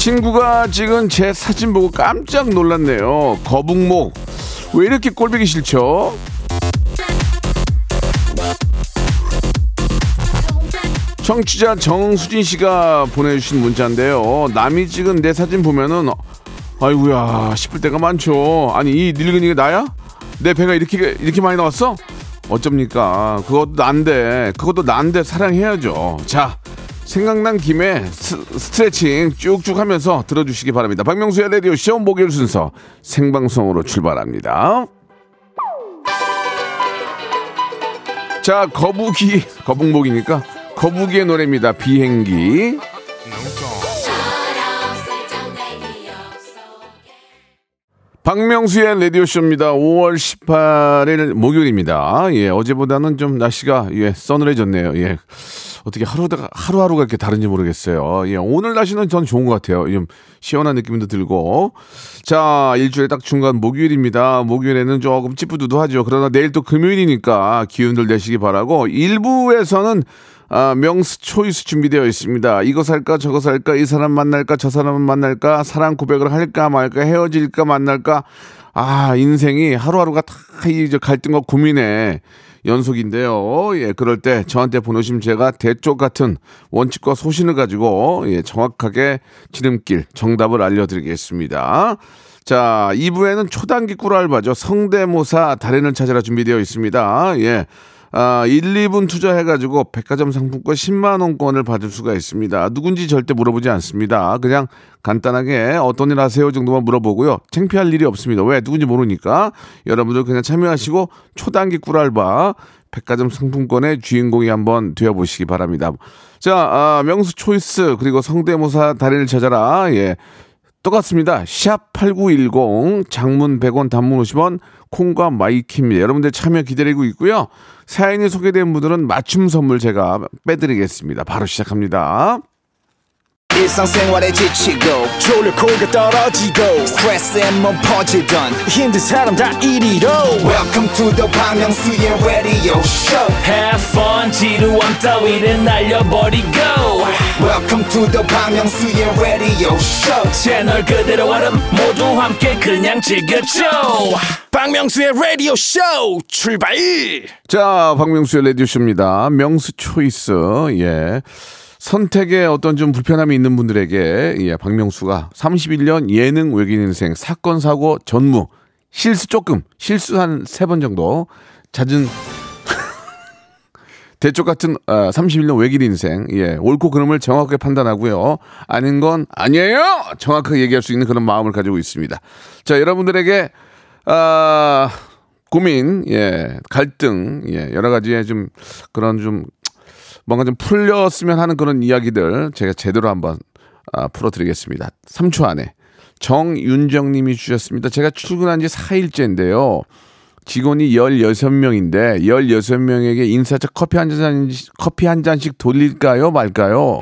친구가 찍은 제 사진 보고 깜짝 놀랐네요 거북목 왜 이렇게 꼴보기 싫죠? 청취자 정수진 씨가 보내주신 문자인데요. 남이 찍은 내 사진 보면은 아이구야 싶을 때가 많죠. 아니 이 늙은이가 나야? 내 배가 이렇게 이렇게 많이 나왔어? 어쩝니까? 그것도 난데 그것도 난데 사랑해야죠. 자 생각난 김에 스, 스트레칭 쭉쭉 하면서 들어주시기 바랍니다. 박명수의 라디오 쇼 목요일 순서 생방송으로 출발합니다. 자 거북이 거북목이니까 거북이의 노래입니다. 비행기. 박명수의 라디오쇼입니다. 5월 18일 목요일입니다. 예, 어제보다는 좀 날씨가, 예, 서늘해졌네요. 예. 어떻게 하루가, 하루하루가 이렇게 다른지 모르겠어요. 예, 오늘 날씨는 전 좋은 것 같아요. 좀 시원한 느낌도 들고. 자, 일주일 딱 중간 목요일입니다. 목요일에는 조금 찌뿌두두하죠. 그러나 내일 또 금요일이니까 기운들 내시기 바라고. 일부에서는 아, 명수 초이스 준비되어 있습니다. 이거 살까 저거 살까 이 사람 만날까 저 사람 만날까 사랑 고백을 할까 말까 헤어질까 만날까 아 인생이 하루하루가 다 이 갈등과 고민의 연속인데요. 예, 그럴 때 저한테 보내시면 제가 대쪽 같은 원칙과 소신을 가지고 예, 정확하게 지름길 정답을 알려드리겠습니다. 자, 2부에는 초단기 꿀알바죠. 성대모사 달인을 찾아라 준비되어 있습니다. 예. 아, 1, 2분 투자해가지고 백화점 상품권 10만원권을 받을 수가 있습니다. 누군지 절대 물어보지 않습니다. 그냥 간단하게 어떤 일 하세요 정도만 물어보고요. 창피할 일이 없습니다. 왜? 누군지 모르니까. 여러분들 그냥 참여하시고 초단기 꿀알바 백화점 상품권의 주인공이 한번 되어보시기 바랍니다. 자, 아, 명수 choice 그리고 성대모사 달인을 찾아라. 예. 똑같습니다. 샵 8910 장문 100원 단문 50원 콩과 마이케이입니다. 여러분들 참여 기다리고 있고요. 사연이 소개된 분들은 맞춤 선물 제가 빼드리겠습니다. 바로 시작합니다. 일상생활에 지치고, 졸려 코가 떨어지고, 스트레스에 몸 퍼지던, 힘든 사람 다 이리로. welcome to the Bang Myung-soo's radio show Have fun, 지루함 따위를 날려버리고. welcome to the Bang Myung-soo's radio show 채널 그대로 얼음 모두 함께 그냥 즐겨줘. 박명수의 라디오 쇼 출발 자, 박명수의 라디오 쇼입니다. 명수 초이스. 예. 선택에 어떤 좀 불편함이 있는 분들에게 예, 박명수가 31년 예능 외길 인생 사건 사고 전무 실수 조금 실수 한 세 번 정도 잦은 대쪽 같은 아, 31년 외길 인생 예 옳고 그름을 정확하게 판단하고요. 아닌 건 아니에요! 정확하게 얘기할 수 있는 그런 마음을 가지고 있습니다. 자 여러분들에게 아 고민 예 갈등 예 여러 가지의 좀 그런 좀 뭔가 좀 풀렸으면 하는 그런 이야기들 제가 제대로 한번 아, 풀어드리겠습니다 3초 안에 정윤정 님이 주셨습니다 제가 출근한 지 4일째인데요 직원이 16명인데 16명에게 인사차 커피 한 잔, 커피 한 잔씩 돌릴까요? 말까요?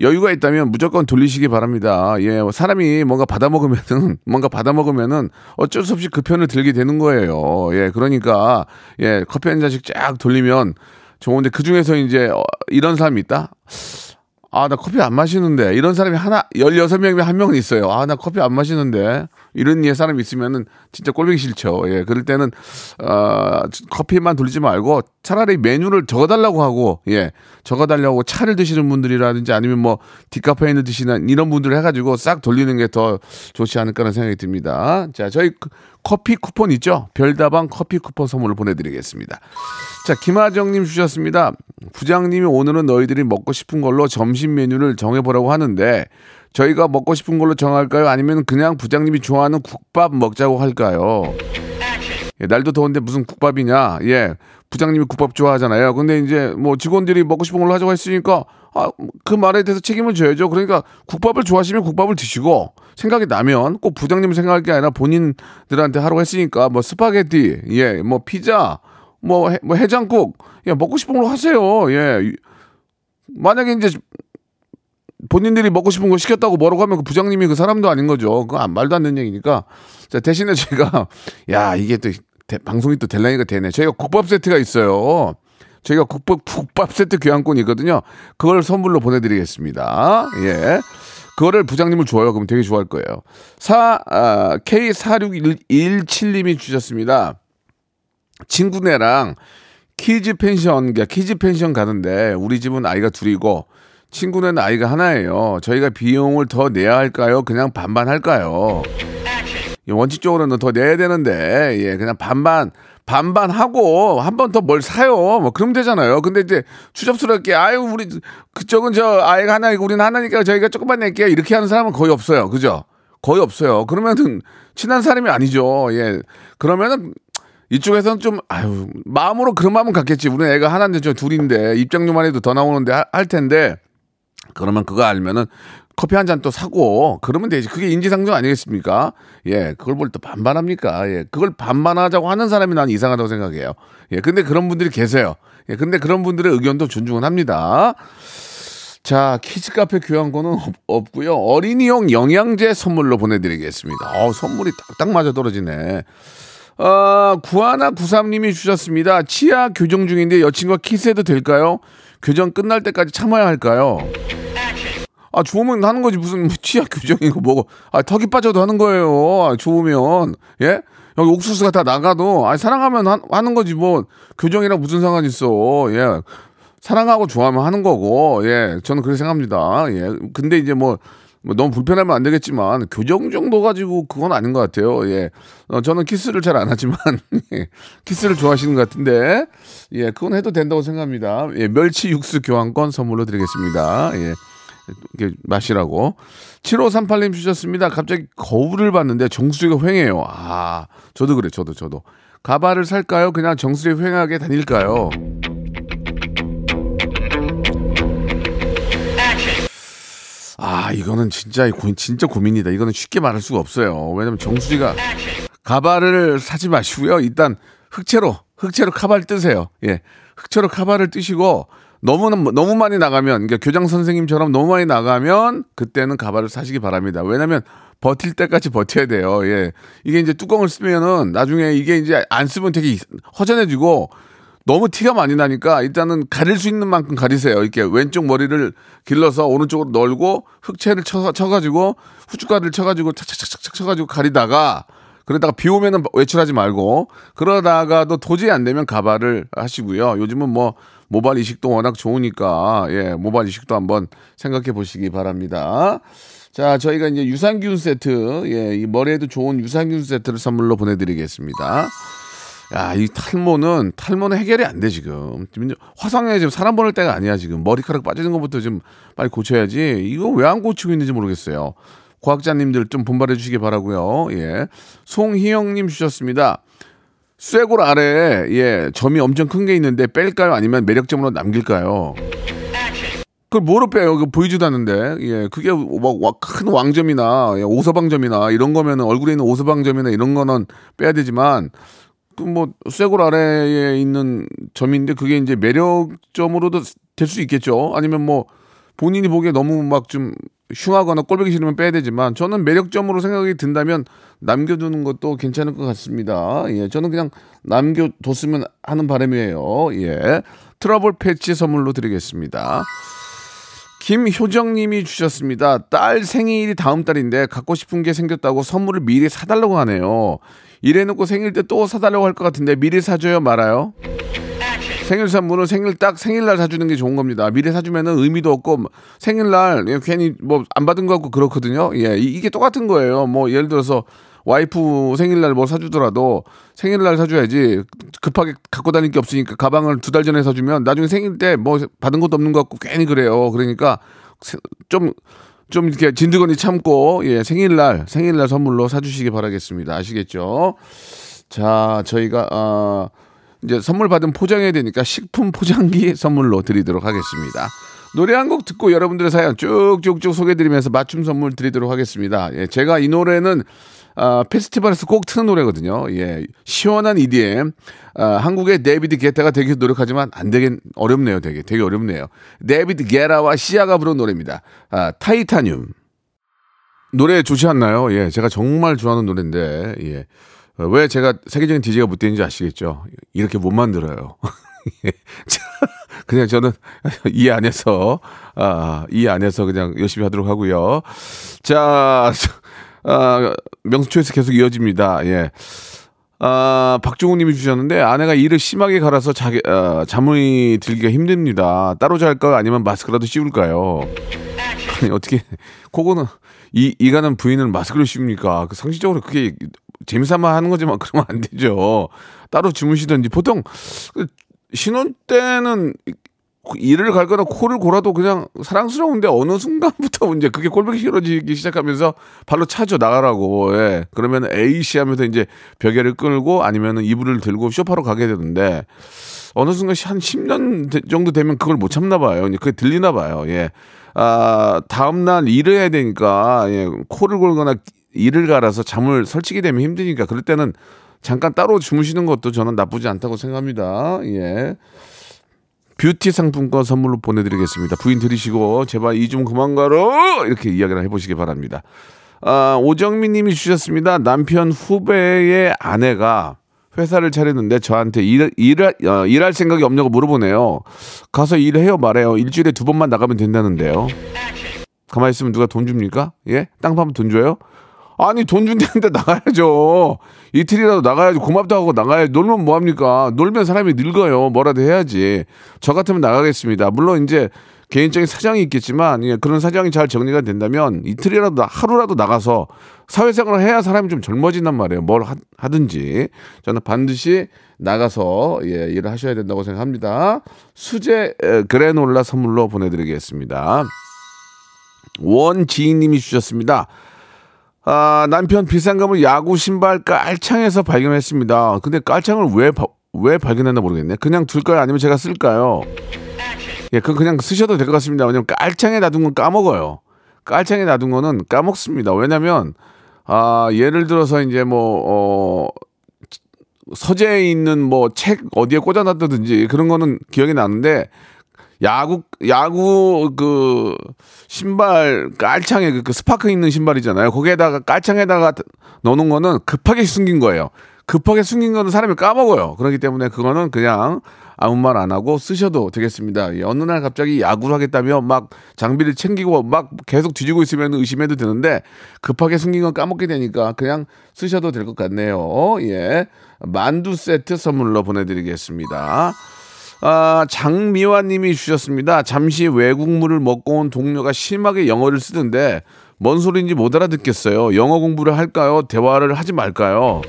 여유가 있다면 무조건 돌리시기 바랍니다. 예, 사람이 뭔가 받아 먹으면은 뭔가 받아 먹으면은 어쩔 수 없이 그 편을 들게 되는 거예요. 예, 그러니까 예, 커피 한 잔씩 쫙 돌리면 좋은데 그 중에서 이제 어, 이런 사람이 있다. 아, 나 커피 안 마시는데. 이런 사람이 하나, 16명이면 한 명은 있어요. 아, 나 커피 안 마시는데. 이런 예 사람이 있으면은 진짜 꼴보기 싫죠. 예, 그럴 때는, 어, 커피만 돌리지 말고 차라리 메뉴를 적어달라고 하고, 예, 적어달라고 차를 드시는 분들이라든지 아니면 뭐 디카페인을 드시는 이런 분들 해가지고 싹 돌리는 게 더 좋지 않을까라는 생각이 듭니다. 자, 저희 그 커피 쿠폰 있죠? 별다방 커피 쿠폰 선물을 보내드리겠습니다. 자, 김하정님 주셨습니다. 부장님이 오늘은 너희들이 먹고 싶은 걸로 점심 메뉴를 정해보라고 하는데 저희가 먹고 싶은 걸로 정할까요? 아니면 그냥 부장님이 좋아하는 국밥 먹자고 할까요? 예, 날도 더운데 무슨 국밥이냐? 예. 부장님이 국밥 좋아하잖아요. 근데 이제 뭐 직원들이 먹고 싶은 걸로 하자고 했으니까 아, 그 말에 대해서 책임을 져야죠. 그러니까 국밥을 좋아하시면 국밥을 드시고 생각이 나면 꼭 부장님 생각할 게 아니라 본인들한테 하라고 했으니까 뭐 스파게티, 예, 뭐 피자, 뭐, 해, 뭐 해장국, 야, 먹고 싶은 걸로 하세요. 예. 만약에 이제 본인들이 먹고 싶은 거 시켰다고 뭐라고 하면 그 부장님이 그 사람도 아닌 거죠. 그거 안- 말도 안 되는 얘기니까. 자, 대신에 저희가, 야, 이게 또 대- 방송이 또 될라니까 되네. 저희가 국밥 세트가 있어요. 저희가 국밥, 국밥 세트 교환권이 있거든요. 그걸 선물로 보내드리겠습니다. 예. 그거를 부장님을 줘요. 그럼 되게 좋아할 거예요. 사, 아, K4617님이 주셨습니다. 친구네랑 kids 펜션, 그러니까 kids 펜션 가는데 우리 집은 아이가 둘이고 친구는 아이가 하나예요. 저희가 비용을 더 내야 할까요? 그냥 반반 할까요? 예, 원칙적으로는 더 내야 되는데 예 그냥 반반 반반 하고 한 번 더 뭘 사요. 뭐 그러면 되잖아요. 근데 이제 추접스럽게 아유 우리 그쪽은 저 아이가 하나이고 우리는 하나니까 저희가 조금만 낼게요. 이렇게 하는 사람은 거의 없어요. 그죠? 거의 없어요. 그러면은 친한 사람이 아니죠. 예 그러면은 이쪽에서는 좀 아유 마음으로 그런 마음은 갖겠지. 우리는 애가 하나인데 저 둘인데 입장료만 해도 더 나오는데 하- 할 텐데 그러면 그거 알면은 커피 한 잔 또 사고 그러면 되지. 그게 인지상정 아니겠습니까? 예, 그걸 뭘 또 반반합니까? 예, 그걸 반반하자고 하는 사람이 난 이상하다고 생각해요. 예, 근데 그런 분들이 계세요. 예, 근데 그런 분들의 의견도 존중은 합니다. 자, kids 카페 교환권은 없, 없고요. 어린이용 영양제 선물로 보내드리겠습니다. 어, 선물이 딱딱 맞아 떨어지네. 어, 구하나 구삼님이 주셨습니다. 치아 교정 중인데 여친과 키스해도 될까요? 교정 끝날 때까지 참아야 할까요? 아, 좋으면 하는 거지. 무슨 치아 교정이고 뭐고. 아, 턱이 빠져도 하는 거예요. 아, 좋으면. 예? 여기 옥수수가 다 나가도, 아, 사랑하면 하, 하는 거지. 뭐, 교정이랑 무슨 상관 있어. 예. 사랑하고 좋아하면 하는 거고, 예. 저는 그렇게 생각합니다. 예. 근데 이제 뭐, 뭐 너무 불편하면 안 되겠지만, 교정 정도 가지고 그건 아닌 것 같아요. 예. 어, 저는 키스를 잘 안 하지만, 예. 키스를 좋아하시는 것 같은데, 예. 그건 해도 된다고 생각합니다. 예. 멸치 육수 교환권 선물로 드리겠습니다. 예. 이게 마시라고. 7538님 주셨습니다. 갑자기 거울을 봤는데 정수리가 휑해요. 아, 저도 그래, 저도, 저도. 가발을 살까요? 그냥 정수리 휑하게 다닐까요? 아, 이거는 진짜, 고, 진짜 고민이다. 이거는 쉽게 말할 수가 없어요. 왜냐면 정수리가 가발을 사지 마시고요. 일단 흑채로, 흑채로 카발 뜨세요. 예. 흑채로 카발을 뜨시고 너무 너무 많이 나가면 그러니까 교장 선생님처럼 너무 많이 나가면 그때는 가발을 사시기 바랍니다. 왜냐면 버틸 때까지 버텨야 돼요. 예. 이게 이제 뚜껑을 쓰면은 나중에 이게 이제 안 쓰면 되게 허전해지고 너무 티가 많이 나니까 일단은 가릴 수 있는 만큼 가리세요. 이렇게 왼쪽 머리를 길러서 오른쪽으로 널고 흑채를 쳐, 쳐가지고 후춧가루를 쳐가지고 착착착착 쳐가지고 가리다가 그러다가 비 오면은 외출하지 말고 그러다가도 도저히 안 되면 가발을 하시고요. 요즘은 뭐 모발 이식도 워낙 좋으니까 예 모발 이식도 한번 생각해 보시기 바랍니다. 자 저희가 이제 유산균 세트 예 이 머리에도 좋은 유산균 세트를 선물로 보내드리겠습니다. 야, 이 탈모는 탈모는 해결이 안 돼 지금. 지금 화상에 지금 사람 보낼 때가 아니야 지금. 머리카락 빠지는 것부터 좀 빨리 고쳐야지. 이거 왜 안 고치고 있는지 모르겠어요. 과학자님들 좀 분발해 주시기 바라고요. 예. 송희영님 주셨습니다. 쇠골 아래에 예 점이 엄청 큰 게 있는데 뺄까요? 아니면 매력점으로 남길까요? 그걸 뭐로 빼요? 그 보이지도 않는데. 예, 그게 뭐큰 왕점이나 예, 오서방점이나 이런 거면은 얼굴에 있는 오서방점이나 이런 거는 빼야 되지만 그 뭐 쇠골 아래에 있는 점인데 그게 이제 매력점으로도 될 수 있겠죠. 아니면 뭐 본인이 보기에 너무 막 좀 흉하거나 꼴보기 싫으면 빼야 되지만 저는 매력점으로 생각이 든다면 남겨두는 것도 괜찮을 것 같습니다. 예, 저는 그냥 남겨뒀으면 하는 바람이에요. 예, 트러블 패치 선물로 드리겠습니다. 김효정님이 주셨습니다. 딸 생일이 다음 달인데 갖고 싶은 게 생겼다고 선물을 미리 사달라고 하네요. 이래놓고 생일 때 또 사달라고 할 것 같은데 미리 사줘요 말아요? 생일 선물은 생일 딱 생일날 사주는 게 좋은 겁니다. 미리 사주면은 의미도 없고 뭐 생일날 예, 괜히 뭐 안 받은 거 같고 그렇거든요. 예, 이- 이게 똑같은 거예요. 뭐 예를 들어서 와이프 생일날 뭐 사주더라도 생일날 사줘야지 급하게 갖고 다닐 게 없으니까 가방을 두 달 전에 사주면 나중에 생일 때 뭐 받은 것도 없는 것 같고 괜히 그래요. 그러니까 좀좀 이렇게 진드거니 참고 예 생일날 생일날 선물로 사주시기 바라겠습니다. 아시겠죠? 자 저희가 어, 이제 선물 받은 포장해야 되니까 식품 포장기 선물로 드리도록 하겠습니다. 노래 한 곡 듣고 여러분들의 사연 쭉쭉쭉 소개드리면서 맞춤 선물 드리도록 하겠습니다. 예, 제가 이 노래는 아, 페스티벌에서 꼭 트는 노래거든요. 예, 시원한 EDM. 아, 한국의 데이비드 게타가 되기 노력하지만 안 되긴 어렵네요. 되게 되게 어렵네요. 데이비드 게타와 시아가 부른 노래입니다. 아, 타이타늄. 노래 좋지 않나요? 예, 제가 정말 좋아하는 노래인데 예. 어, 왜 제가 세계적인 DJ가 못 되는지 아시겠죠? 이렇게 못 만들어요. 그냥 저는 이 안에서 아, 이 안에서 그냥 열심히 하도록 하고요. 자, 아, 명수초에서 계속 이어집니다. 예. 아, 박종우 님이 주셨는데 아내가 일을 심하게 갈아서 자기, 아, 잠이 들기가 힘듭니다. 따로 잘까 아니면 마스크라도 씌울까요? 아니, 어떻게, 그거는, 이, 이 가는 부인을 마스크를 씌웁니까? 그 상식적으로 그게 재미삼아 하는 거지만 그러면 안 되죠. 따로 주무시든지. 보통, 그 신혼 때는 일을 갈거나 코를 골아도 그냥 사랑스러운데 어느 순간부터 이제 그게 꼴보기 싫어지기 시작하면서 발로 차죠 나가라고 예. 그러면 A씨 하면서 이제 벽에를 끌고 아니면은 이불을 들고 쇼파로 가게 되는데 어느 순간 한 10년 되- 정도 되면 그걸 못 참나 봐요. 이제 그게 들리나 봐요. 예. 아, 다음날 일을 해야 되니까 예. 코를 골거나 이를 갈아서 잠을 설치게 되면 힘드니까 그럴 때는 잠깐 따로 주무시는 것도 저는 나쁘지 않다고 생각합니다. 예. 뷰티 상품권 선물로 보내드리겠습니다. 부인 들이시고 제발 이 좀 그만 가라 이렇게 이야기를 해보시기 바랍니다. 아, 오정민 님이 주셨습니다. 남편 후배의 아내가 회사를 차렸는데 저한테 일, 일, 어, 일할 생각이 없냐고 물어보네요. 가서 일해요 말해요. 일주일에 두 번만 나가면 된다는데요. 가만히 있으면 누가 돈 줍니까? 예? 땅 파면 돈 줘요? 아니 돈 준다는데 나가야죠. 이틀이라도 나가야지 고맙다 하고 나가야지. 놀면 뭐합니까? 놀면 사람이 늙어요. 뭐라도 해야지. 저 같으면 나가겠습니다. 물론 이제 개인적인 사정이 있겠지만 예, 그런 사정이 잘 정리가 된다면 이틀이라도 나- 하루라도 나가서 사회생활을 해야 사람이 좀 젊어진단 말이에요. 뭘 하, 하든지 저는 반드시 나가서 예, 일을 하셔야 된다고 생각합니다. 수제 에, 그래놀라 선물로 보내드리겠습니다. 원지인님이 주셨습니다. 아, 남편 비상금을 야구 신발 깔창에서 발견했습니다. 근데 깔창을 왜, 바- 왜 발견했나 모르겠네. 그냥 둘까요? 아니면 제가 쓸까요? 예, 그 그냥 쓰셔도 될 것 같습니다. 왜냐면 깔창에 놔둔 건 까먹어요. 깔창에 놔둔 거는 까먹습니다. 왜냐면, 아, 예를 들어서 이제 뭐, 어, 서재에 있는 뭐 책 어디에 꽂아놨다든지 그런 거는 기억이 나는데 야구 야구 그 신발 깔창에 그, 그 스파크 있는 신발이잖아요. 거기에다가 깔창에다가 넣는 거는 급하게 숨긴 거예요. 급하게 숨긴 거는 사람이 까먹어요. 그렇기 때문에 그거는 그냥 아무 말 안 하고 쓰셔도 되겠습니다. 예, 어느 날 갑자기 야구를 하겠다며 막 장비를 챙기고 막 계속 뒤지고 있으면 의심해도 되는데 급하게 숨긴 건 까먹게 되니까 그냥 쓰셔도 될 것 같네요. 예. 만두 세트 선물로 보내드리겠습니다. 아, 장미화 님이 주셨습니다. 잠시 외국물을 먹고 온 동료가 심하게 영어를 쓰는데 뭔 소리인지 못 알아듣겠어요. 영어 공부를 할까요? 대화를 하지 말까요?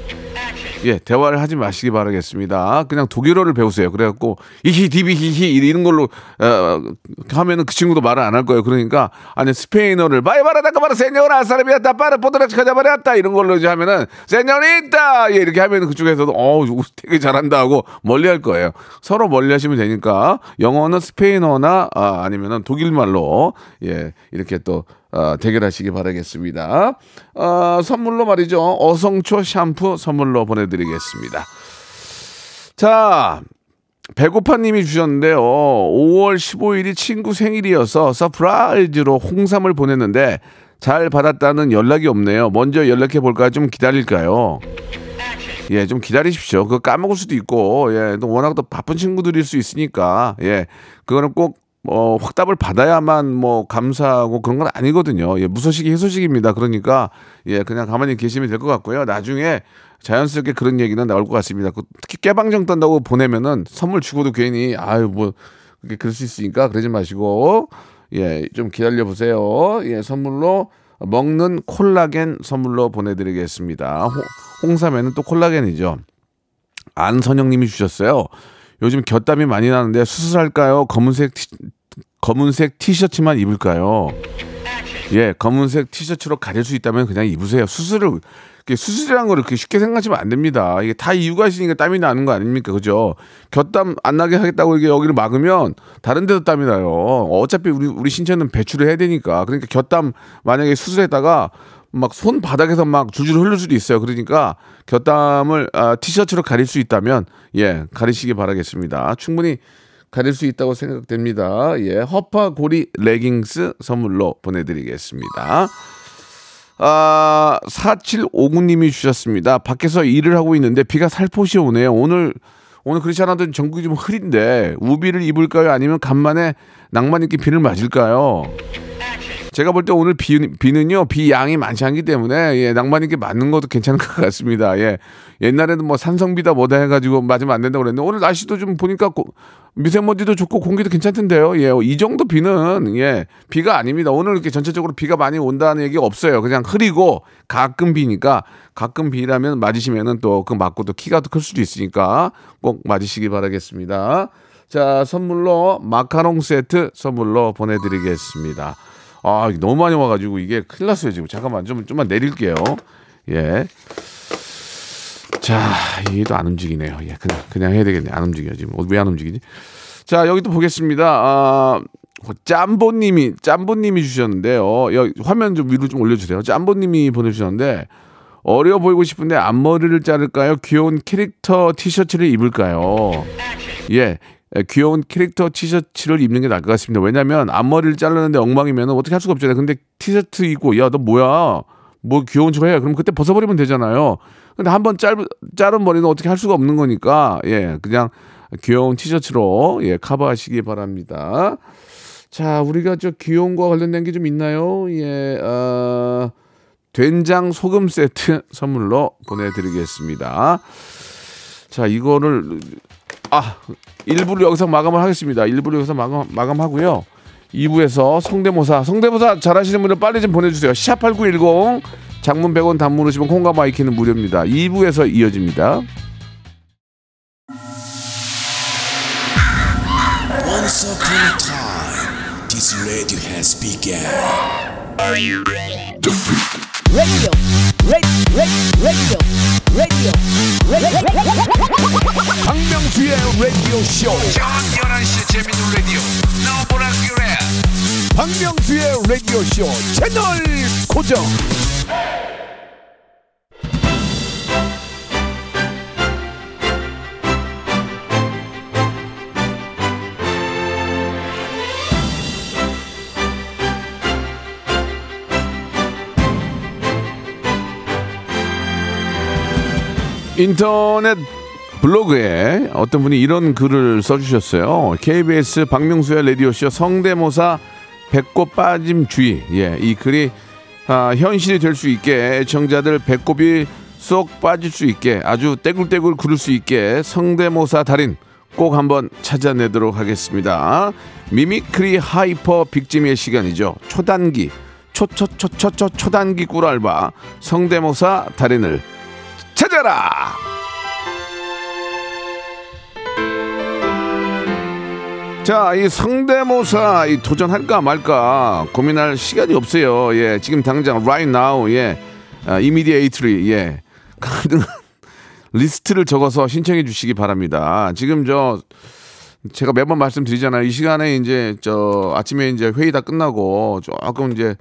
예, 대화를 하지 마시기 바라겠습니다. 그냥 독일어를 배우세요. 그래갖고 이히 디비 히히 이런 걸로 어, 하면은 그 친구도 말을 안 할 거예요. 그러니까 아니 스페인어를 바이바라다가 바라 세뇨라 사람이었다 빠르 포도라치 가자버렸다 이런 걸로 이제 하면은 세뇨리다 예, 이렇게 하면은 그쪽에서도 어 되게 잘한다 하고 멀리할 거예요. 서로 멀리하시면 되니까 영어는 스페인어나 아, 아니면은 독일 말로 예 이렇게 또 어, 대결하시기 바라겠습니다. 어, 선물로 말이죠. 어성초 샴푸 선물로 보내드리겠습니다. 자, 배고파님이 주셨는데요. 5월 15일이 친구 생일이어서 surprise로 홍삼을 보냈는데 잘 받았다는 연락이 없네요. 먼저 연락해 볼까 좀 기다릴까요? 예, 좀 기다리십시오. 그거 까먹을 수도 있고, 예, 또 워낙 또 바쁜 친구들일 수 있으니까, 예, 그거는 꼭, 어, 확답을 받아야만 뭐 감사하고 그런 건 아니거든요. 예, 무소식이 희소식입니다. 그러니까, 예, 그냥 가만히 계시면 될 것 같고요. 나중에 자연스럽게 그런 얘기는 나올 것 같습니다. 그 특히 깨방정 떤다고 보내면은 선물 주고도 괜히, 아유, 뭐, 그렇게 그럴 수 있으니까 그러지 마시고, 예, 좀 기다려 보세요. 예, 선물로 먹는 콜라겐 선물로 보내드리겠습니다. 홍- 홍삼에는 또 콜라겐이죠. 안선영님이 주셨어요. 요즘 곁담이 많이 나는데 수술할까요? 검은색 티, 검은색 티셔츠만 입을까요? 예, 검은색 티셔츠로 가릴 수 있다면 그냥 입으세요. 수술을 수술이라는 거를 그렇게 쉽게 생각하시면 안 됩니다. 이게 다 이유가 있으니까 땀이 나는 거 아닙니까? 그죠? 곁땀 안 나게 하겠다고 이게 여기를 막으면 다른 데도 땀이 나요. 어차피 우리, 우리 신체는 배출을 해야 되니까. 그러니까 곁땀 만약에 수술했다가 막 손 바닥에서 막 줄줄 흐를 수도 있어요. 그러니까 곁땀을 아, 티셔츠로 가릴 수 있다면 예 가리시기 바라겠습니다. 충분히 가릴 수 있다고 생각됩니다. 예 허파 고리 레깅스 선물로 보내드리겠습니다. 아 4759님이 주셨습니다. 밖에서 일을 하고 있는데 비가 살포시 오네요. 오늘 오늘 그렇지 않아도 전국이 좀 흐린데 우비를 입을까요? 아니면 간만에 낭만 있게 비를 맞을까요? 제가 볼 때 오늘 비, 비는요, 비 양이 많지 않기 때문에, 예, 낭만 있게 맞는 것도 괜찮은 것 같습니다. 예. 옛날에는 뭐 산성비다 뭐다 해가지고 맞으면 안 된다고 그랬는데, 오늘 날씨도 좀 보니까 고- 미세먼지도 좋고 공기도 괜찮던데요. 예, 이 정도 비는, 예, 비가 아닙니다. 오늘 이렇게 전체적으로 비가 많이 온다는 얘기가 없어요. 그냥 흐리고 가끔 비니까 가끔 비라면 맞으시면은 또 그 맞고 또 키가 더 클 수도 있으니까 꼭 맞으시기 바라겠습니다. 자, 선물로 마카롱 세트 선물로 보내드리겠습니다. 아, 너무 많이 와가지고 이게 큰일 났어요, 지금. 잠깐만, 좀, 좀만 내릴게요. 예. 자, 또안 움직이네요. 예, 그냥, 그냥 해야 되겠네. 안 움직여, 지금. 왜 안 움직이지? 자, 여기 또 보겠습니다. 아, 짬보님이, 짬보님이 주셨는데요. 여기 화면 좀 위로 좀 올려주세요. 짬보님이 보내주셨는데, 어려 보이고 싶은데 앞머리를 자를까요? 귀여운 캐릭터 티셔츠를 입을까요? 예. 예, 귀여운 캐릭터 티셔츠를 입는 게 나을 것 같습니다. 왜냐면 앞머리를 자르는데 엉망이면 어떻게 할 수가 없잖아요. 근데 티셔츠 입고 야 너 뭐야? 뭐 귀여운 척 해. 그럼 그때 벗어버리면 되잖아요. 근데 한번 짧은 자른 머리는 어떻게 할 수가 없는 거니까 예 그냥 귀여운 티셔츠로 예 커버하시기 바랍니다. 자 우리가 저 귀여운 거 관련된 게 좀 있나요? 예 어, 된장 소금 세트 선물로 보내드리겠습니다. 자 이거를 아 1부를 여기서 마감을 하겠습니다. 1부를 여기서 마감, 마감하고요. 2부에서 성대모사 성대모사 잘하시는 분들 빨리 좀 보내주세요. 샵8910 장문 100원 단문 오시면 콩과 마이케이는 무료입니다. 2부에서 이어집니다. Once upon a time, this radio has begun. radio, radio, radio, radio, 박명수의 라디오 쇼. 저녁 11시 재밌는 라디오. 그래. 박명수의 라디오 쇼 채널 고정. 인터넷 블로그에 어떤 분이 이런 글을 써주셨어요. KBS 박명수의 라디오쇼 성대모사 배꼽 빠짐 주의. 예, 이 글이 아, 현실이 될 수 있게 애청자들 배꼽이 쏙 빠질 수 있게 아주 떼굴떼굴 구를 수 있게 성대모사 달인 꼭 한번 찾아내도록 하겠습니다. mimicry hyper big 잼의 시간이죠. 초단기 초초초초초 초단기 꿀알바 성대모사 달인을 찾아라. 자, 이 성대모사 이 도전할까 말까 고민할 시간이 없어요. 예, 지금 당장 right now 예, 아, immediately 예, 가능한 리스트를 적어서 신청해 주시기 바랍니다. 지금 저 제가 매번 말씀드리잖아요. 이 시간에 이제 저 아침에 이제 회의 다 끝나고 조금 이제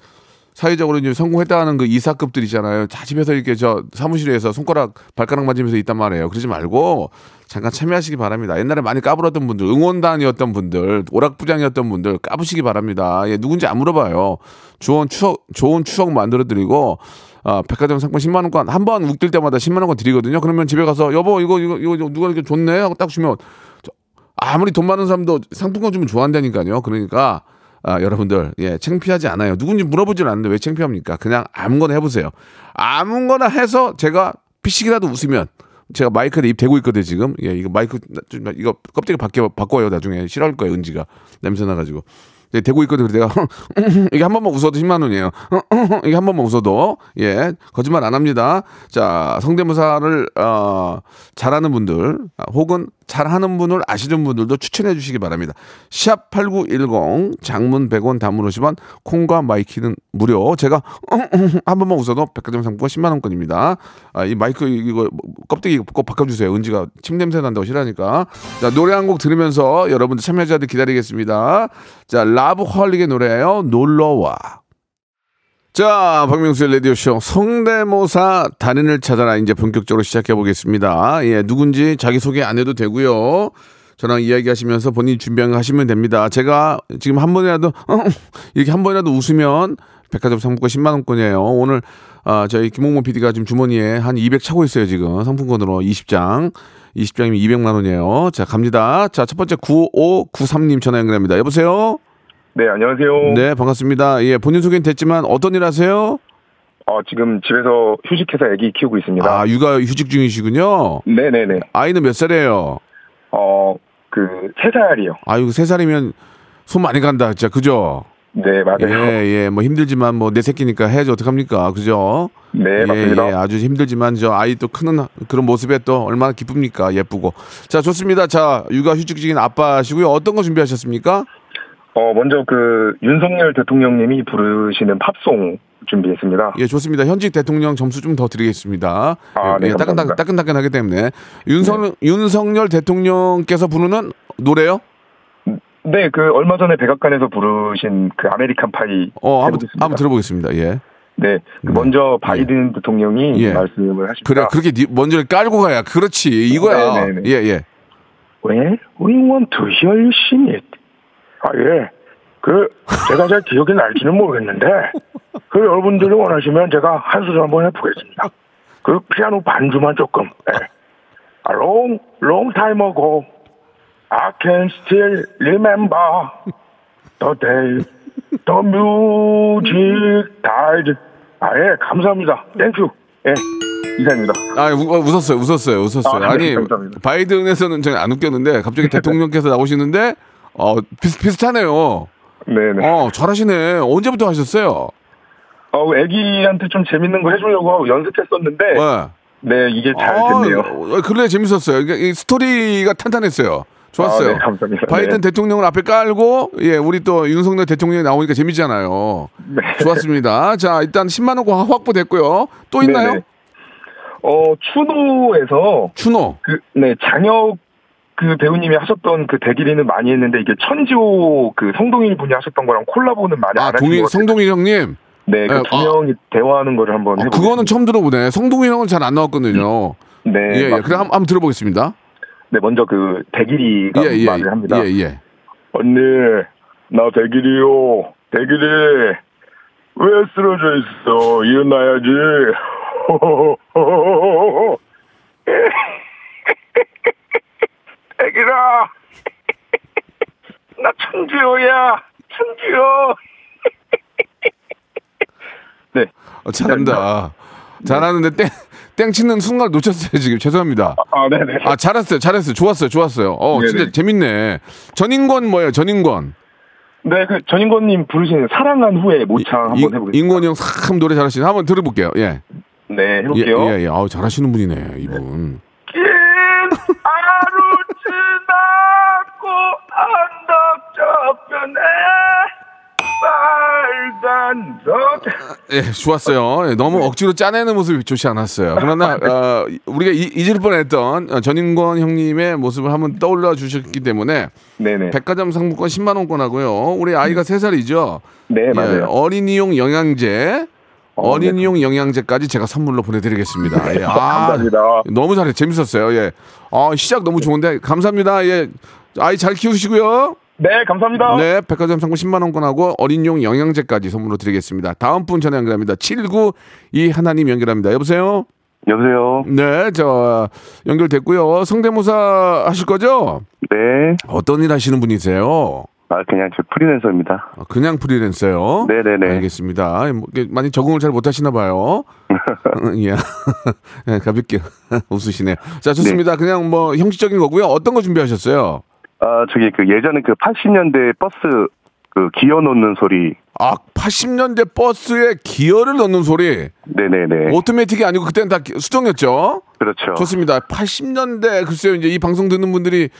사회적으로 이제 성공했다는 그 이사급들이잖아요. 다 집에서 이렇게 저 사무실에서 손가락 발가락 맞으면서 있단 말이에요. 그러지 말고 잠깐 참여하시기 바랍니다. 옛날에 많이 까불었던 분들, 응원단이었던 분들, 오락부장이었던 분들 까부시기 바랍니다. 예, 누군지 안 물어봐요. 좋은 추억, 좋은 추억 만들어드리고 아, 백화점 상품 10만 원권 한 번 웃길 때마다 10만 원권 드리거든요. 그러면 집에 가서 여보 이거 이거 이거 누가 이렇게 줬네 하고 딱 주면 저- 아무리 돈 많은 사람도 상품권 주면 좋아한다니까요. 그러니까 아, 여러분들 예 창피하지 않아요. 누군지 물어보질 않는데 왜 창피합니까? 그냥 아무거나 해보세요. 아무거나 해서 제가 피식이라도 웃으면 제가 마이크에 입 대고 있거든요 지금. 예 이거 마이크 이거 껍데기 바뀌어 바꿔요 나중에 싫어할 거예요 은지가 냄새 나가지고. 예, 대고 있거든요. 내가 이게 한 번만 웃어도 10만 원이에요. 이게 한 번만 웃어도 예 거짓말 안 합니다. 자 성대모사를 어, 잘하는 분들 아, 혹은 잘하는 분을 아시는 분들도 추천해 주시기 바랍니다. 샵 8910 장문 100원 단문 50원 콩과 마이케이는 무료. 제가 한 번만 웃어도 백화점 상품권 10만 원권입니다. 아, 이 마이크 이거 껍데기 꼭 바꿔 주세요. 은지가 침 냄새 난다고 싫어하니까. 자, 노래 한 곡 들으면서 여러분들 참여자들 기다리겠습니다. 자, 라브 헐릭의 노래예요. 놀러 와. 자, 박명수의 라디오쇼 성대모사 달인을 찾아라 이제 본격적으로 시작해 보겠습니다. 예, 누군지 자기소개 안 해도 되고요. 저랑 이야기하시면서 본인이 준비한 거 하시면 됩니다. 제가 지금 한 번이라도 이렇게 한 번이라도 웃으면 백화점 상품권 10만 원권이에요. 오늘 아, 저희 김홍모 PD가 지금 주머니에 한 200 차고 있어요, 지금. 상품권으로 20장. 20장이면 200만 원이에요. 자, 갑니다. 자, 첫 번째 9593님 전화 연결합니다. 여보세요? 네, 안녕하세요. 네, 반갑습니다. 예, 본인 소개는 됐지만 어떤 일 하세요? 어, 지금 집에서 휴직해서 아기 키우고 있습니다. 아, 육아 휴직 중이시군요. 네 네 네. 아이는 몇 살이에요? 어, 그, 세 살이요. 아유, 세 살이면 손 많이 간다, 진짜. 그죠? 네, 맞아요. 예, 예, 뭐 힘들지만 뭐 내 새끼니까 해야지 어떡합니까? 그죠? 네, 예, 맞습니다. 예, 아주 힘들지만 저 아이 또 크는 그런 모습에 또 얼마나 기쁩니까? 예쁘고. 자, 좋습니다. 자, 육아 휴직 중인 아빠시고요. 어떤 거 준비하셨습니까? 어, 먼저 그, 윤석열 대통령님이 부르시는 팝송 준비했습니다. 예, 좋습니다. 현직 대통령 점수 좀 더 드리겠습니다. 아, 예, 네, 예, 따끈따끈. 따끈따끈하기 때문에. 윤석, 윤석열 대통령께서 부르는 노래요? 네, 그, 얼마 전에 백악관에서 부르신 그 American Pie. 어, 한번. 한번 들어보겠습니다. 예. 네, 그 먼저 바이든 대통령이 예. 말씀을 하십니다. 그래, 그렇게 니- 먼저 깔고 가야. 그렇지. 이거야. 네, 네, 네. 예, 예. Well, we want to hear you sing it. 아, 예. 그, 제가 잘 기억이 날지는 모르겠는데, 그 여러분들이 원하시면 제가 한 소절 한번 해보겠습니다. 그 피아노 반주만 조금. 예. A long, long time ago, I can still remember the day the music died. 아, 예, 감사합니다. Thank you. 예, 이사입니다. 아, 우, 웃었어요. 웃었어요. 웃었어요. 아, 아, 네, 니. 바이든에서는 저는 안 웃겼는데 갑자기 대통령께서 나오시는데 어, 비슷 비슷하네요. 네네. 어, 잘하시네. 언제부터 하셨어요? 어, 애기한테 좀 재밌는 거 해주려고 연습했었는데, 네. 네, 이게 잘 됐네요. 어, 근래 재밌었어요. 이 스토리가 탄탄했어요. 좋았어요. 아, 네, 감사합니다. 바이든 네. 대통령을 앞에 깔고 예, 우리 또 윤석열 대통령이 나오니까 재밌잖아요. 네. 좋았습니다. 자, 일단 10만 원권 확보됐고요. 또 있나요? 네네. 어, 추노에서, 추노. 그, 네, 장혁 그 배우님이 하셨던 그 대기리는 많이 했는데, 이게 천지호 그 성동일 분이 하셨던 거랑 콜라보는 많이 아, 안 하신 동일 것 같아요. 성동일 형님. 네, 그 네, 두 아. 명이 대화하는 거를 한번 어, 해보겠습니다. 그거는 처음 들어보네. 성동일 형은 잘 안 나왔거든요. 네, 예, 예. 맞습니다. 그래 한번, 한번 들어보겠습니다. 네, 먼저 그 대기리가 예, 예. 말을 합니다. 예, 예. 언니, 나 대길이요. 대길이 왜 쓰러져 있어? 일어나야지. 대길아, 나 천지호야. 천지호. 네. 어, 잘한다. 잘하는데 땡, 땡 치는 순간 놓쳤어요, 지금. 죄송합니다. 아, 네네. 아, 잘했어요. 잘했어요. 좋았어요. 좋았어요. 어, 네네. 진짜 재밌네. 전인권 뭐예요? 전인권. 네, 그 전인권님 부르시는 사랑한 후에 모창 한번 이- 해보겠습니다. 인권이 형 참 노래 잘하시네. 한번 들어볼게요. 예. 네, 예, 해볼게요. 예, 예. 아우, 잘하시는 분이네, 이분. 긴 언덕 저편에 빨간 석 예, 좋았어요. 예, 너무 억지로 짜내는 모습이 좋지 않았어요. 그러나 어, 우리가 이- 잊을 뻔했던 어, 전인권 형님의 모습을 한번 떠올려 주셨기 때문에 네네 백화점 상품권 10만 원권하고요. 우리 아이가 세 살이죠. 네 예, 맞아요 어린이용 영양제, 어, 어린이용 영양제까지 제가 선물로 보내드리겠습니다. 예, 아, 감사합니다. 너무 잘해, 재밌었어요. 예, 아, 시작 너무 좋은데 감사합니다. 예, 아이 잘 키우시고요. 네 감사합니다 네, 백화점 상품 10만 원권하고 어린이용 영양제까지 선물로 드리겠습니다. 다음 분 전화 연결합니다. 79이 하나님 연결합니다. 여보세요? 여보세요 네, 저 연결됐고요. 성대모사 하실 거죠? 네. 어떤 일 하시는 분이세요? 아, 그냥 저 프리랜서입니다. 어, 그냥 프리랜서요? 네네네. 알겠습니다. 뭐, 많이 적응을 잘 못하시나 봐요. 어, 예. 네, 가볍게 웃으시네요. 자, 좋습니다. 그냥 뭐 형식적인 거고요. 어떤 거 준비하셨어요? 아, 저기 그 예전에 그 80년대 버스 그 기어 놓는 소리. 아, 80년대 버스에 기어를 넣는 소리. 네네네. 오토매틱이 아니고 그때는 다 기- 수동이었죠. 그렇죠. 좋습니다. 80년대 글쎄요 이제 이 방송 듣는 분들이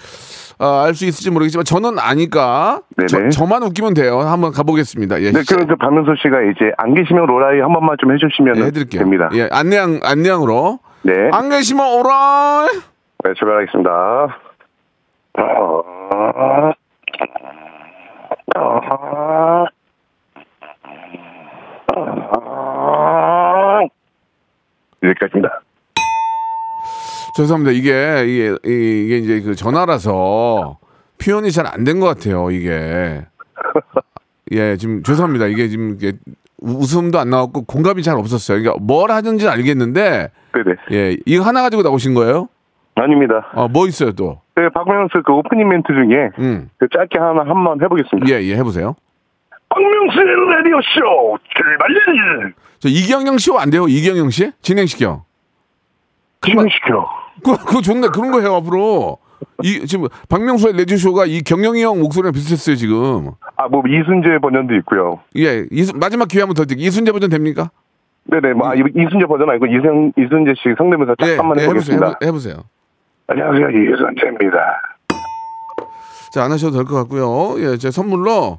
아, 알 수 있을지 모르겠지만 저는 아니까 네네. 저, 만 웃기면 돼요. 한번 가보겠습니다. 예, 네, 그럼 그 박명수 씨가 이제 안 계시면 로라이 한 번만 좀 해주시면 예, 해드릴게요. 됩니다. 예, 안내양 안내양으로 네. 안 계시면 오라. 네, 출발하겠습니다. 아, 아, 아, 여기까지입니다. 죄송합니다. 이게 이게 이게 이제 그 전화라서 표현이 잘 안 된 것 같아요. 이게 예 지금 죄송합니다. 이게 지금 이게 우- 웃음도 안 나왔고 공감이 잘 없었어요. 그러니까 뭘 하는지 는 알겠는데 네네. 예 이거 하나 가지고 나오신 거예요? 아닙니다. 어뭐 있어요 또? 네, 박명수 그 오프닝 멘트 중에 음. 그 짧게 하나 한 번 해보겠습니다. 예, 예, 해보세요. 박명수의 라디오 쇼 출발! 저 이경영 씨안 돼요? 이경영 씨? 진행시켜. 진행시켜. 그, 그거 좋네. 그런 거 해요, 앞으로. 이, 지금, 박명수의 라디오쇼가 이 경영이 형 목소리랑 비슷했어요, 지금. 아, 뭐 이순재 버전도 있고요. 예, 이순, 마지막 기회 한번 더 드릴게요. 이순재 버전 됩니까? 네네, 뭐 아, 이- 이순재 버전 아니고 이승 이순재 씨 성대모사 딱 예, 한번 예, 해보세요. 해보겠습니다. 해보- 해보세요. 안녕하세요, 이순재입니다. 자, 안 하셔도 될 것 같고요. 예, 제 선물로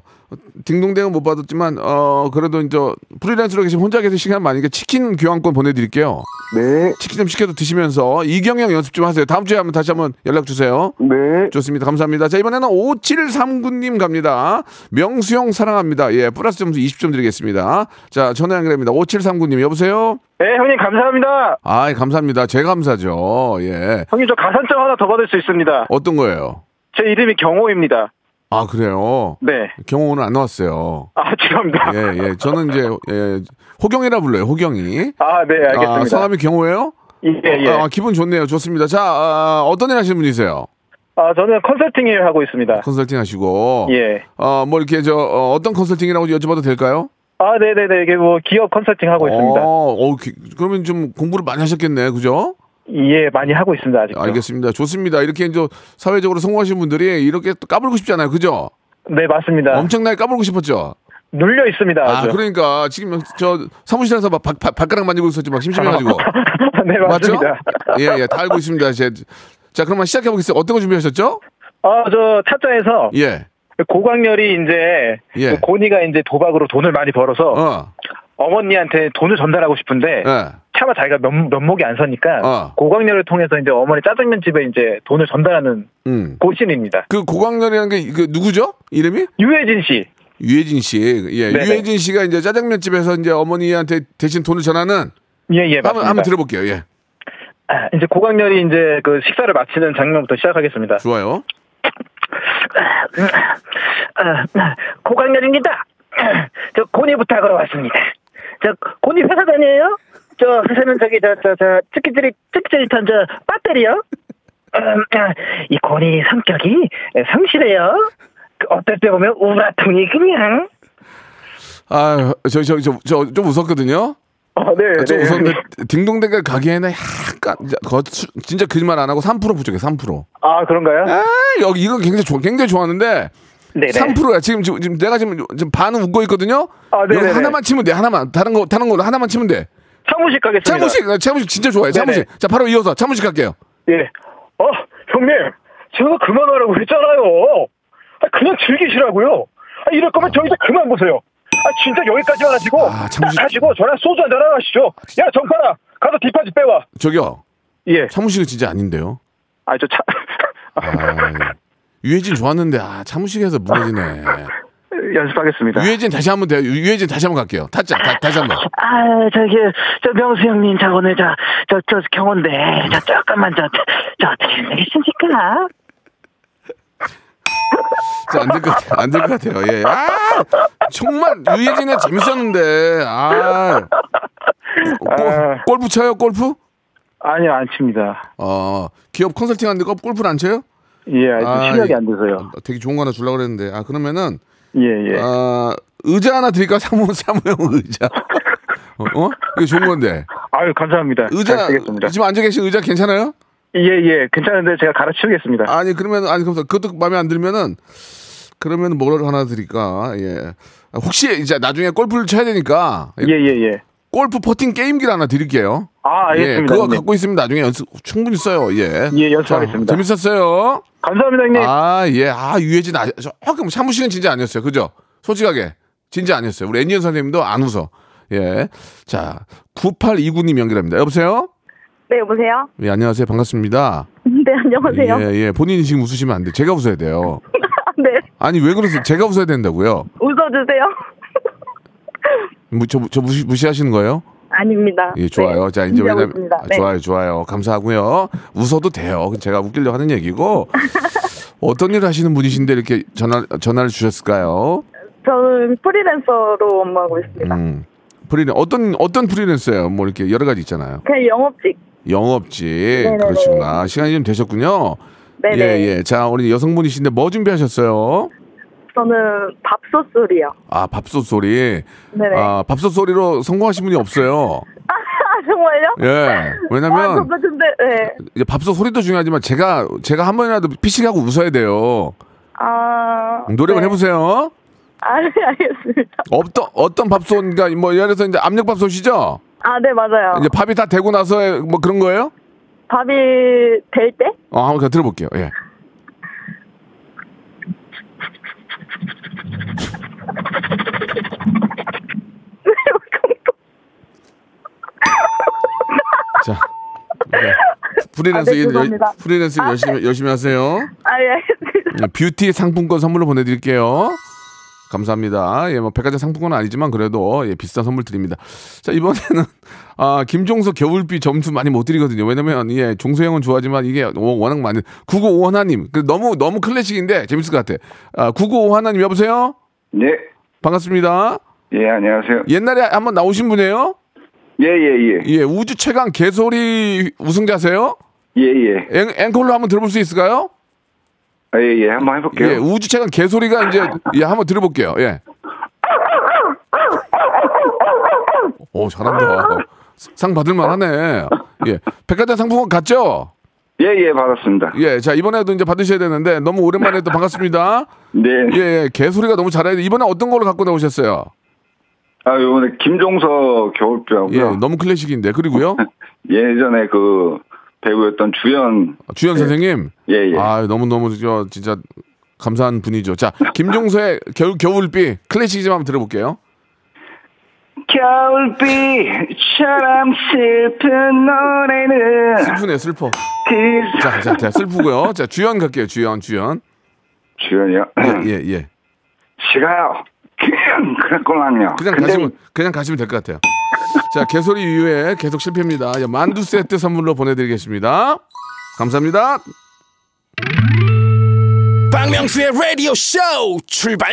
딩동댕은 못 받았지만, 어, 그래도 이제 프리랜서로 계시면 혼자 계실 시간 많으니까 치킨 교환권 보내드릴게요. 네, 치킨 좀 시켜서 드시면서 이경영 연습 좀 하세요. 다음 주에 한번 다시 한번 연락 주세요. 네. 좋습니다. 감사합니다. 자, 이번에는 5739님 갑니다. 명수형 사랑합니다. 예, 플러스 점수 20점 드리겠습니다. 자, 전화 연결합니다. 5739님, 여보세요? 네, 형님 감사합니다. 아 감사합니다. 제가 감사죠. 예. 형님 저 가산점 하나 더 받을 수 있습니다. 어떤 거예요? 제 이름이 경호입니다. 아, 그래요? 네. 경호 오늘 안 나왔어요. 아, 죄송합니다. 예, 예. 저는 이제, 예, 호경이라 불러요, 호경이. 아, 네, 알겠습니다. 아, 성함이 경호예요? 예, 예. 아, 기분 좋네요. 좋습니다. 자, 아, 어떤 일 하시는 분이세요? 아, 저는 컨설팅 일 하고 있습니다. 컨설팅 하시고. 예. 어, 뭐 이렇게 저, 어, 어떤 컨설팅이라고 여쭤봐도 될까요? 아, 네네네. 이게 뭐 기업 컨설팅 하고 있습니다. 어, 어, 기- 그러면 좀 공부를 많이 하셨겠네, 그죠? 예, 많이 하고 있습니다, 아직도. 알겠습니다. 좋습니다. 이렇게 이제 사회적으로 성공하신 분들이 이렇게 또 까불고 싶잖아요, 그죠? 네, 맞습니다. 엄청나게 까불고 싶었죠. 눌려 있습니다. 아, 아주. 그러니까 지금 저 사무실에서 막 발, 발, 발가락 만지고 있었지 막 심심해가지고. 네, 맞죠? 맞습니다. 예, 예, 다 알고 있습니다. 제, 자, 그러면 시작해 보겠습니다. 어떤 거 준비하셨죠? 아, 저 타짜에서 예, 고광렬이 이제 예. 그 고니가 이제 도박으로 돈을 많이 벌어서 어, 어머니한테 돈을 전달하고 싶은데 예. 차마 자기가 면, 면목이 안 서니까 어. 고광렬을 통해서 이제 어머니 짜장면 집에 이제 돈을 전달하는 음. 고신입니다. 그 고광렬이라는 게 그 누구죠? 이름이? 유해진 씨. 유해진 씨. 예, 네네. 유해진 씨가 이제 짜장면 집에서 이제 어머니한테 대신 돈을 전하는 예, 예, 한번. 한번 들어볼게요. 예, 아, 이제 고광렬이 이제 그 식사를 마치는 장면부터 시작하겠습니다. 좋아요. 아, 고광렬입니다. 저 고니 부탁으로 왔습니다. 저 고니 회사 다녀요? 저 회사는 저기 저저저 찌끼찌리 찌끼찌릿한 저 배터리요? 음, 아, 이 고니 성격이 성실해요. 그 어떨 때 보면 우라통이 그냥. 아, 저 저 저 저 좀 웃었거든요. 어, 네, 좀 네. 웃었는데 딩동댕가 가기에는 약간 거- 수- 진짜 거짓말 안 하고 3% 부족해. 3%. 아 그런가요? 아, 여기 이거 굉장히 좋 굉장히 좋았는데 네네. 3%야. 지금 지금 지금 내가 지금 지금 반은 웃고 있거든요. 아, 네네네. 여기 하나만 치면 돼. 하나만. 다른 거 다른 걸로 하나만 치면 돼. 사무실 가겠습니다. 차무식, 나 차무식 진짜 좋아해. 네네. 차무식. 자, 바로 이어서 차무식 갈게요. 예. 어, 형님, 제가 그만하라고 했잖아요. 아, 그냥 즐기시라고요. 아, 이럴 거면 저기서 그만 보세요. 아, 진짜 여기까지만 하시고, 아, 참으시- 딱 하시고, 저랑 소주 한잔 하러 가시죠. 야, 정파라, 가서 뒷바지 빼와. 저기요. 예. 차무식은 진짜 아닌데요. 아, 저 차, 아, 유해진 좋았는데 아, 차무식에서 무너지네. 연습하겠습니다. 유해진 다시 한번 돼요. 유- 유해진 다시 한번 갈게요. 타짜 다, 다시 한번. 아, 저기, 저 명수 형님, 저 오늘 저, 저, 저 경호인데, 저 잠깐만, 저, 저 어떻게 되겠습니까? 안될 것 같아요. 안될 것 같아요. 예. 아, 정말 유해진이 재밌었는데. 아. 골, 골프 쳐요? 골프? 아니요, 안 칩니다. 어, 기업 컨설팅 하는데 골- 골프를 안 쳐요? 예, 아, 실력이 예. 안 돼서요. 되게 좋은 거 하나 주려고 그랬는데. 아, 그러면은 예, 예. 아, 의자 하나 드릴까? 사무 사무용 의자. 어? 어? 이거 좋은 건데. 아유, 감사합니다. 의자. 지금 앉아 계신 의자 괜찮아요? 예, 예, 괜찮은데 제가 갈아치우겠습니다. 아니 그러면 아니 그것도 마음에 안 들면은 그러면 뭘 하나 드릴까? 예. 아, 혹시 이제 나중에 골프를 쳐야 되니까 예, 예, 예. 골프 퍼팅 게임기를 하나 드릴게요. 아, 예, 알겠습니다. 그거 형님. 갖고 있으면 나중에 연습 충분히 써요. 예. 예, 연습하겠습니다. 자, 재밌었어요. 감사합니다, 형님. 아, 예. 아, 유해진 아, 조금 사무실은 진짜 아니었어요. 그죠? 솔직하게. 진짜 아니었어요. 우리 애니언 선생님도 안 웃어. 예. 자, 9829님 연결합니다. 여보세요? 네, 여보세요? 예, 안녕하세요. 반갑습니다. 네, 안녕하세요. 예, 예. 본인이 지금 웃으시면 안 돼. 제가 웃어야 돼요. 네, 아니, 왜 그러세요? 제가 웃어야 된다고요? 웃어주세요. 무, 저, 저 무시, 무시하시는 거예요? 아닙니다. 예, 좋아요. 네, 자, 이제 왜냐면 웃습니다. 아, 네. 좋아요, 좋아요. 감사하고요. 웃어도 돼요. 제가 웃기려고 하는 얘기고. 어떤 일을 하시는 분이신데 이렇게 전화 전화를 주셨을까요? 저는 프리랜서로 업무하고 있습니다. 음. 프리랜 어떤 어떤 프리랜서예요? 뭐 이렇게 여러 가지 있잖아요. 그냥 영업직. 영업직 네네네. 그러시구나. 시간이 좀 되셨군요. 네네. 예, 예. 자, 우리 여성분이신데 뭐 준비하셨어요? 저는 밥솥 소리요. 아, 밥솥 소리. 네네. 아, 밥솥 소리로 성공하신 분이 없어요. 아, 정말요? 예. 아, 왜냐면 정말 근데, 네. 이제 밥솥 소리도 중요하지만 제가 제가 한 번이라도 피식하고 웃어야 돼요. 아. 노력을 네. 해보세요. 아, 네, 알겠습니다. 어떤 어떤 밥솥 그러니까 뭐 예를 들어서 이제 압력 밥솥이죠. 아, 네, 맞아요. 이제 밥이 다 되고 나서 뭐 그런 거예요? 밥이 될 때? 어, 한번 들어볼게요. 예. 자, 네. 프리랜서 아, 네, 죄송합니다. 프리랜서 아, 열심히 열심히 하세요. 아, 예. 네, 뷰티 상품권 선물로 보내드릴게요. 감사합니다. 예, 뭐 백화점 상품권은 아니지만 그래도 예, 비싼 선물 드립니다. 자 이번에는 아 김종석 겨울비 점수 많이 못 드리거든요. 왜냐면 예 종소 형은 좋아하지만 이게 워- 워낙 많이 995 하나님 그 너무 너무 클래식인데 재밌을 것 같아. 아995 하나님 여보세요. 네. 반갑습니다. 예, 안녕하세요. 옛날에 한번 나오신 분이에요? 예, 예, 예. 예 우주 최강 개소리 우승자세요? 예, 예. 앵, 앵콜로 한번 들어볼 수 있을까요? 아, 예, 예. 한번 해볼게요. 예 우주 최강 개소리가 이제 예 한번 들어볼게요. 예. 오 잘한다. 상 받을만 하네. 예. 백화점 상품권 갔죠? 예, 예, 받았습니다. 예. 자, 이번에도 이제 받으셔야 되는데 너무 오랜만에 또 반갑습니다. 네. 예, 예. 개소리가 너무 잘해야 돼. 이번에 어떤 걸로 갖고 나오셨어요? 아, 요번에 김종서 겨울표하고요. 예. 너무 클래식인데. 그리고요. 예전에 그 배우였던 주연. 주연 선생님. 예, 예. 아, 너무너무 저 진짜 감사한 분이죠. 자, 김종서의 겨울 겨울비 클래식이좀 한번 들어볼게요. 겨울비처럼 슬픈 노래는 슬프네, 슬퍼. 그 자, 자, 자, 슬프고요. 자, 주연 갈게요. 주연, 주연. 주연이요. 예, 예, 예. 시가요. 그냥 그랬구만요. 그냥 근데 가시면 그냥 가시면 될 것 같아요. 자, 개소리 이후에 계속 실패입니다. 야, 만두 세트 선물로 보내드리겠습니다. 감사합니다. 박명수의 라디오 쇼 출발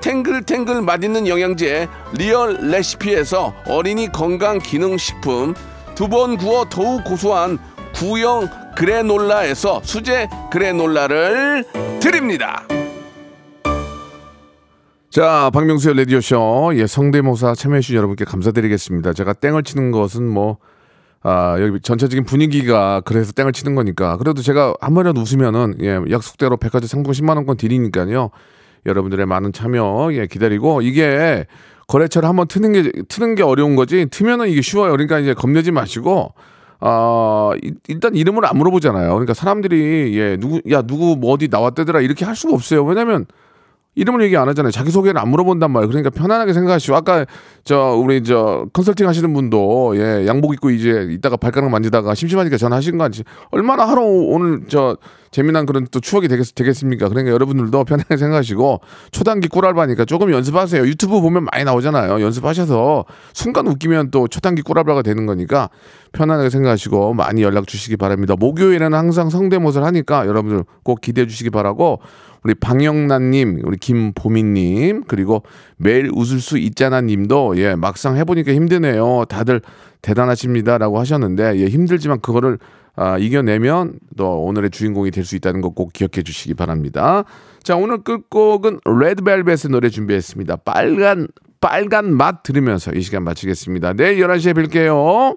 탱글탱글 맛있는 영양제 리얼 레시피에서 어린이 건강 기능 식품 두 번 구워 더욱 고소한 구형 그래놀라에서 수제 그래놀라를 드립니다. 자, 박명수의 라디오쇼. 예, 성대모사 참여해주신 여러분께 감사드리겠습니다. 제가 땡을 치는 것은 뭐, 아, 여기 전체적인 분위기가 그래서 땡을 치는 거니까. 그래도 제가 한 번이라도 웃으면은, 예, 약속대로 백화점 상품 10만원권 드리니까요. 여러분들의 많은 참여, 예, 기다리고, 이게 거래처를 한번 트는 게, 트는 게 어려운 거지, 트면은 이게 쉬워요. 그러니까 이제 겁내지 마시고, 아, 이- 일단 이름을 안 물어보잖아요. 그러니까 사람들이, 예, 누구, 야, 누구 뭐 어디 나왔대더라 이렇게 할 수가 없어요. 왜냐면, 이름을 얘기 안 하잖아요. 자기 소개를 안 물어본단 말이에요. 그러니까 편안하게 생각하시고 아까 저 우리 저 컨설팅 하시는 분도 예 양복 입고 이제 이따가 발가락 만지다가 심심하니까 전화하신 거 아니지? 얼마나 하루 오늘 저 재미난 그런 또 추억이 되겠, 되겠습니까? 그러니까 여러분들도 편하게 생각하시고 초단기 꿀알바니까 조금 연습하세요. 유튜브 보면 많이 나오잖아요. 연습하셔서 순간 웃기면 또 초단기 꿀알바가 되는 거니까 편안하게 생각하시고 많이 연락 주시기 바랍니다. 목요일에는 항상 성대모사를 하니까 여러분들 꼭 기대해 주시기 바라고 우리 방영란님, 우리 김보미님, 그리고 매일 웃을 수 있잖아님도 예 막상 해보니까 힘드네요. 다들 대단하십니다라고 하셨는데 예 힘들지만 그거를 아, 이겨내면 또 오늘의 주인공이 될 수 있다는 거 꼭 기억해 주시기 바랍니다. 자 오늘 끝곡은 레드벨벳의 노래 준비했습니다. 빨간 빨간 맛 들으면서 이 시간 마치겠습니다. 내일 11시에 뵐게요.